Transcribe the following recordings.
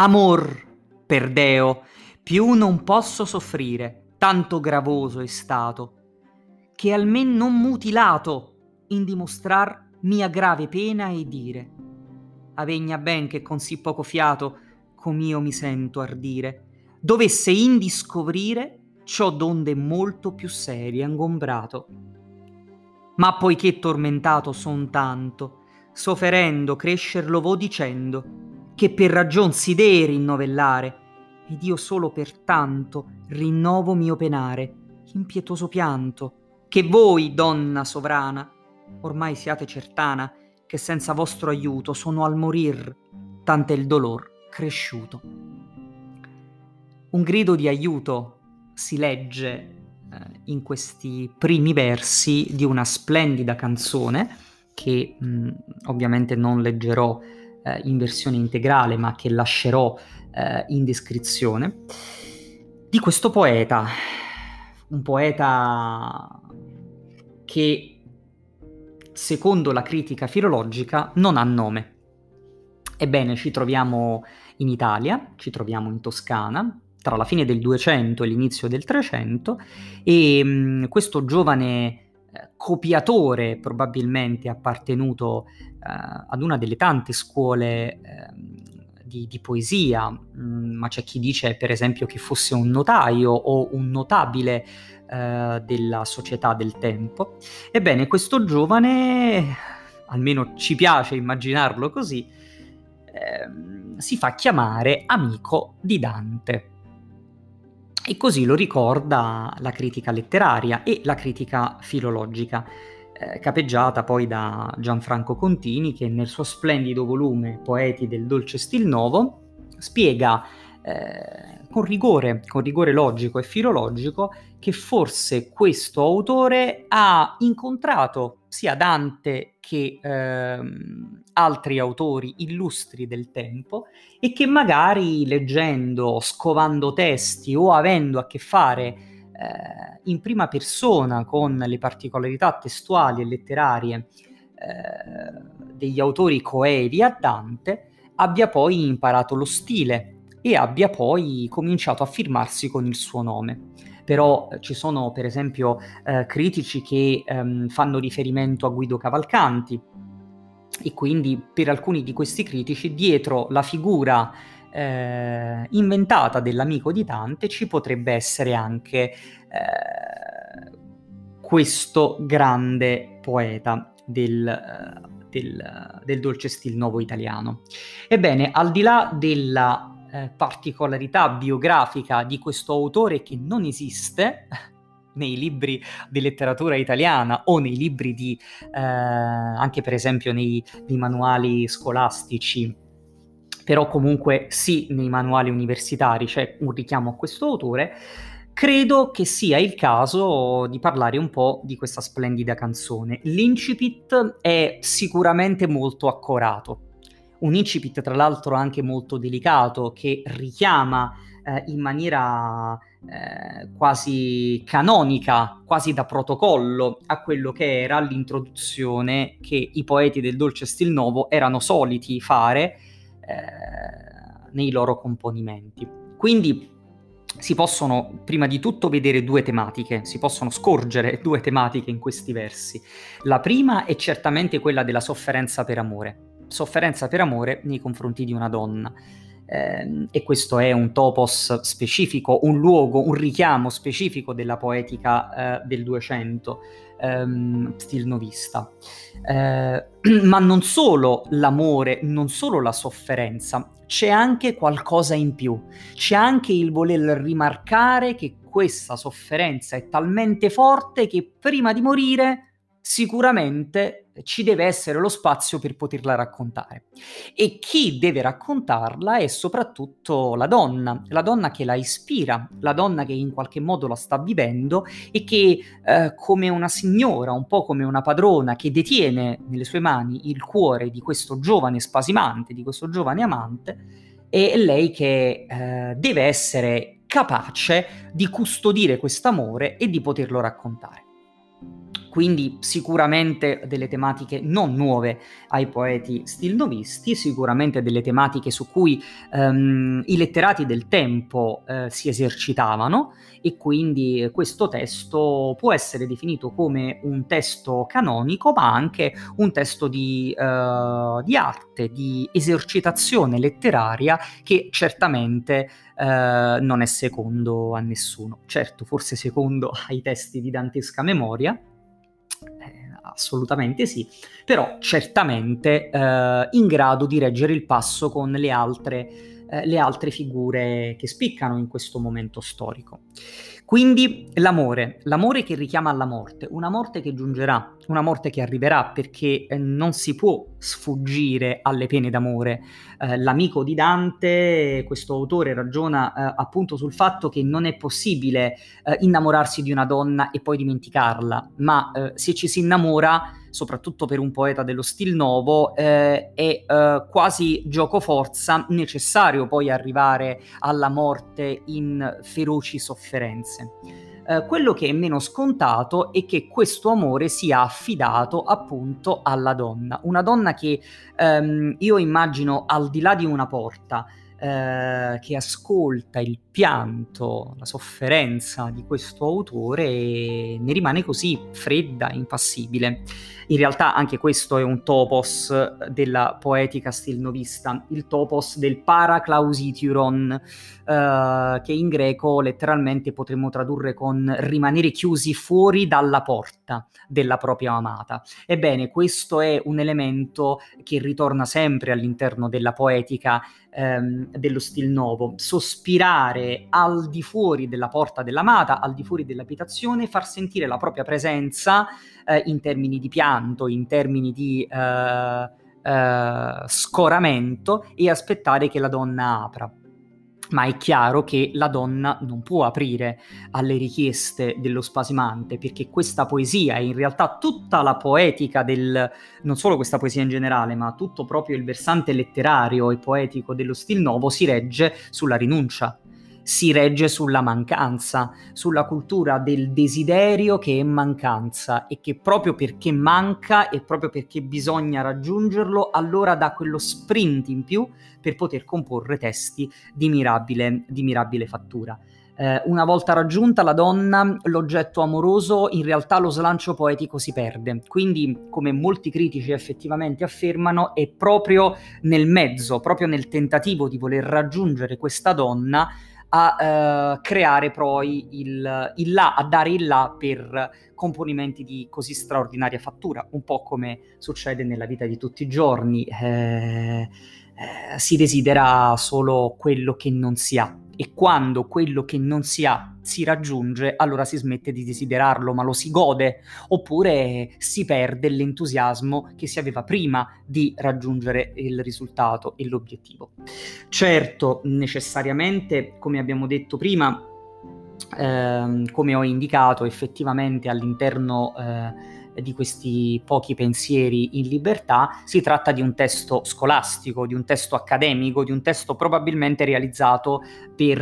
Amor, per Deo, più non posso soffrire, tanto gravoso è stato, che almen non mutilato in dimostrar mia grave pena e dire. Avegna ben che con sì poco fiato, com'io mi sento ardire, dovesse indiscovrire ciò donde molto più serie ingombrato. Ma poiché tormentato son tanto, soferendo crescer lo vo dicendo, che per ragion si dee rinnovellare, ed io solo per tanto rinnovo mio penare, impietoso pianto, che voi, donna sovrana, ormai siate certana che senza vostro aiuto sono al morir, tant'è il dolor cresciuto. Un grido di aiuto si legge eh, in questi primi versi di una splendida canzone che mh, ovviamente non leggerò eh, in versione integrale ma che lascerò eh, in descrizione di questo poeta, un poeta che secondo la critica filologica non ha nome. Ebbene, ci troviamo in Italia, ci troviamo in Toscana, tra la fine del 200 e l'inizio del 300 e mh, questo giovane eh, copiatore probabilmente appartenuto eh, ad una delle tante scuole eh, di, di, poesia, mh, ma c'è chi dice per esempio che fosse un notaio o un notabile eh, della società del tempo. Ebbene, questo giovane, almeno ci piace immaginarlo così, ehm, si fa chiamare amico di Dante. E così lo ricorda la critica letteraria e la critica filologica, eh, capeggiata poi da Gianfranco Contini che nel suo splendido volume Poeti del dolce stil nuovo spiega eh, con rigore, con rigore logico e filologico, che forse questo autore ha incontrato sia Dante che ehm, altri autori illustri del tempo e che magari leggendo, scovando testi o avendo a che fare eh, in prima persona con le particolarità testuali e letterarie eh, degli autori coevi a Dante, abbia poi imparato lo stile e abbia poi cominciato a firmarsi con il suo nome. Però eh, ci sono per esempio eh, critici che ehm, fanno riferimento a Guido Cavalcanti e quindi per alcuni di questi critici dietro la figura eh, inventata dell'amico di Dante ci potrebbe essere anche eh, questo grande poeta del, eh, del, del dolce stil nuovo italiano. Ebbene, al di là della eh, particolarità biografica di questo autore che non esiste nei libri di letteratura italiana o nei libri di, eh, anche per esempio nei, nei manuali scolastici, però comunque sì nei manuali universitari c'è un richiamo a questo autore, credo che sia il caso di parlare un po' di questa splendida canzone. L'incipit è sicuramente molto accorato. Un incipit tra l'altro anche molto delicato che richiama eh, in maniera eh, quasi canonica, quasi da protocollo a quello che era l'introduzione che i poeti del dolce stil nuovo erano soliti fare eh, nei loro componimenti. Quindi si possono prima di tutto vedere due tematiche, si possono scorgere due tematiche in questi versi. La prima è certamente quella della sofferenza per amore sofferenza per amore nei confronti di una donna. Eh, e questo è un topos specifico, un luogo, un richiamo specifico della poetica eh, del 200, ehm, stil novista. Eh, ma non solo l'amore, non solo la sofferenza, c'è anche qualcosa in più, c'è anche il voler rimarcare che questa sofferenza è talmente forte che prima di morire sicuramente ci deve essere lo spazio per poterla raccontare. E chi deve raccontarla è soprattutto la donna, la donna che la ispira, la donna che in qualche modo la sta vivendo e che eh, come una signora, un po' come una padrona che detiene nelle sue mani il cuore di questo giovane spasimante, di questo giovane amante, è lei che eh, deve essere capace di custodire questo amore e di poterlo raccontare. Quindi sicuramente delle tematiche non nuove ai poeti stilnovisti, sicuramente delle tematiche su cui um, i letterati del tempo uh, si esercitavano e quindi questo testo può essere definito come un testo canonico ma anche un testo di, uh, di arte, di esercitazione letteraria che certamente uh, non è secondo a nessuno. Certo, forse secondo ai testi di dantesca memoria, eh, assolutamente sì, però certamente eh, in grado di reggere il passo con le altre, eh, le altre figure che spiccano in questo momento storico. Quindi l'amore, l'amore che richiama alla morte, una morte che giungerà, una morte che arriverà perché eh, non si può sfuggire alle pene d'amore. Eh, l'amico di Dante, questo autore, ragiona eh, appunto sul fatto che non è possibile eh, innamorarsi di una donna e poi dimenticarla, ma eh, se ci si innamora soprattutto per un poeta dello stil nuovo, eh, è eh, quasi gioco forza necessario poi arrivare alla morte in feroci sofferenze. Eh, quello che è meno scontato è che questo amore sia affidato appunto alla donna, una donna che ehm, io immagino al di là di una porta, eh, che ascolta il pianto, la sofferenza di questo autore e ne rimane così fredda, impassibile. In realtà anche questo è un topos della poetica stilnovista, il topos del paraclausituron, eh, che in greco letteralmente potremmo tradurre con rimanere chiusi fuori dalla porta della propria amata. Ebbene, questo è un elemento che ritorna sempre all'interno della poetica ehm, dello stil nuovo, sospirare al di fuori della porta dell'amata, al di fuori dell'abitazione, far sentire la propria presenza eh, in termini di pianto, in termini di eh, eh, scoramento e aspettare che la donna apra ma è chiaro che la donna non può aprire alle richieste dello spasimante, perché questa poesia e in realtà tutta la poetica del, non solo questa poesia in generale, ma tutto proprio il versante letterario e poetico dello stil nuovo si regge sulla rinuncia si regge sulla mancanza, sulla cultura del desiderio che è mancanza e che proprio perché manca e proprio perché bisogna raggiungerlo, allora dà quello sprint in più per poter comporre testi di mirabile, di mirabile fattura. Eh, una volta raggiunta la donna, l'oggetto amoroso, in realtà lo slancio poetico si perde. Quindi, come molti critici effettivamente affermano, è proprio nel mezzo, proprio nel tentativo di voler raggiungere questa donna, a uh, creare poi il, il là, a dare il là per componimenti di così straordinaria fattura, un po' come succede nella vita di tutti i giorni. Eh, eh, si desidera solo quello che non si ha e quando quello che non si ha si raggiunge, allora si smette di desiderarlo, ma lo si gode, oppure si perde l'entusiasmo che si aveva prima di raggiungere il risultato e l'obiettivo. Certo, necessariamente, come abbiamo detto prima, ehm, come ho indicato, effettivamente all'interno eh, di questi pochi pensieri in libertà, si tratta di un testo scolastico, di un testo accademico, di un testo probabilmente realizzato per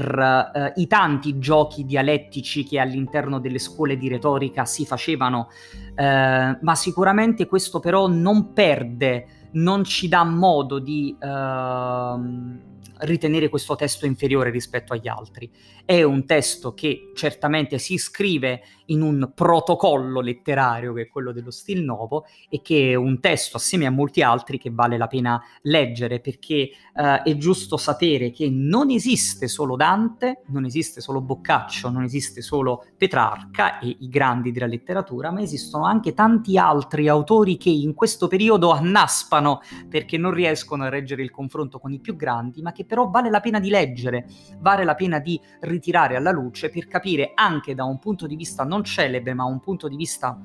eh, i tanti giochi dialettici che all'interno delle scuole di retorica si facevano, eh, ma sicuramente questo però non perde, non ci dà modo di... Uh, ritenere questo testo inferiore rispetto agli altri. È un testo che certamente si iscrive in un protocollo letterario che è quello dello stil nuovo e che è un testo assieme a molti altri che vale la pena leggere perché uh, è giusto sapere che non esiste solo Dante, non esiste solo Boccaccio, non esiste solo Petrarca e i grandi della letteratura, ma esistono anche tanti altri autori che in questo periodo annaspano perché non riescono a reggere il confronto con i più grandi, ma che però vale la pena di leggere, vale la pena di ritirare alla luce per capire anche da un punto di vista non celebre, ma un punto di vista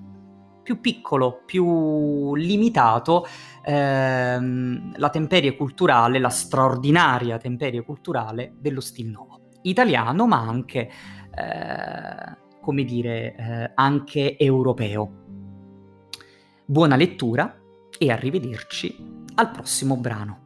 più piccolo, più limitato, ehm, la temperie culturale, la straordinaria temperie culturale dello stil nuovo. Italiano, ma anche, eh, come dire, eh, anche europeo. Buona lettura e arrivederci al prossimo brano.